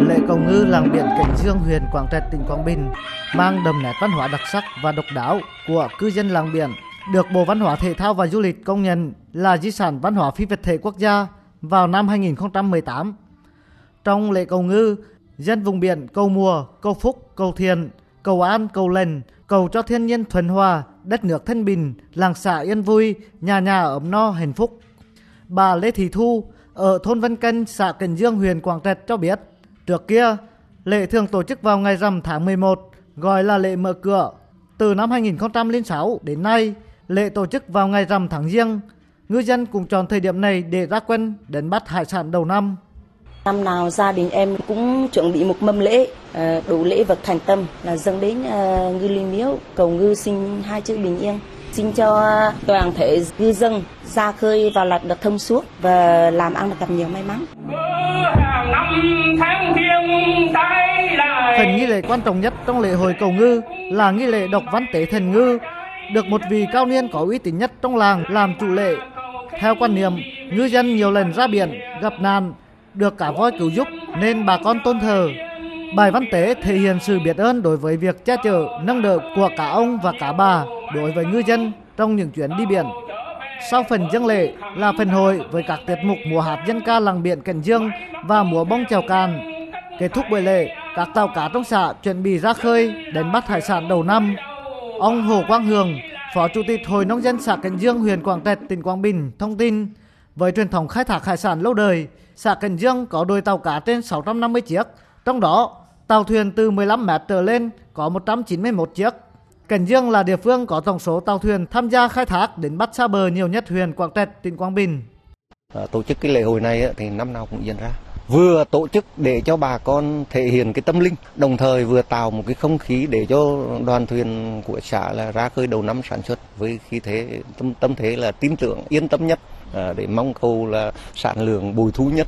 lễ cầu ngư làng biển Cảnh Dương, huyện Quảng Trạch, tỉnh Quảng Bình mang đậm nét văn hóa đặc sắc và độc đáo của cư dân làng biển, được Bộ Văn hóa Thể thao và Du lịch công nhận là di sản văn hóa phi vật thể quốc gia vào năm 2018. Trong lễ cầu ngư, dân vùng biển cầu mùa, cầu phúc, cầu thiền, cầu an, cầu lành, cầu cho thiên nhiên thuần hòa, đất nước thanh bình, làng xã yên vui, nhà nhà ấm no hạnh phúc. Bà Lê Thị Thu ở thôn Vân Cân, xã Cần Dương, huyện Quảng Trạch cho biết, trước kia lễ thường tổ chức vào ngày rằm tháng 11, gọi là lễ mở cửa. Từ năm 2006 đến nay, lễ tổ chức vào ngày rằm tháng Giêng. Ngư dân cũng chọn thời điểm này để ra quân đánh bắt hải sản đầu năm. Năm nào gia đình em cũng chuẩn bị một mâm lễ, ờ, đủ lễ vật thành tâm là dâng đến ờ, ngư liên miếu cầu ngư xin hai chữ bình yên. Xin cho toàn thể ngư dân ra khơi và lạch được thông suốt và làm ăn được gặp nhiều may mắn. hàng năm lễ quan trọng nhất trong lễ hội cầu ngư là nghi lễ đọc văn tế thần ngư, được một vị cao niên có uy tín nhất trong làng làm chủ lễ. Theo quan niệm, ngư dân nhiều lần ra biển gặp nạn, được cả voi cứu giúp nên bà con tôn thờ. Bài văn tế thể hiện sự biết ơn đối với việc che chở, nâng đỡ của cả ông và cả bà đối với ngư dân trong những chuyến đi biển. Sau phần dân lễ là phần hội với các tiết mục múa hát dân ca làng biển Cần Dương và múa bông chèo càn. Kết thúc buổi lễ, các tàu cá trong xã chuẩn bị ra khơi đánh bắt hải sản đầu năm. Ông Hồ Quang Hường, Phó Chủ tịch Hội Nông dân xã Cảnh Dương, huyện Quảng Trạch, tỉnh Quảng Bình thông tin, với truyền thống khai thác hải sản lâu đời, xã Cảnh Dương có đôi tàu cá trên 650 chiếc, trong đó tàu thuyền từ 15 mét trở lên có 191 chiếc. Cảnh Dương là địa phương có tổng số tàu thuyền tham gia khai thác đến bắt xa bờ nhiều nhất huyện Quảng Trạch, tỉnh Quảng Bình. À, tổ chức cái lễ hội này thì năm nào cũng diễn ra vừa tổ chức để cho bà con thể hiện cái tâm linh, đồng thời vừa tạo một cái không khí để cho đoàn thuyền của xã là ra khơi đầu năm sản xuất với khí thế, tâm tâm thế là tin tưởng, yên tâm nhất à, để mong cầu là sản lượng bội thu nhất.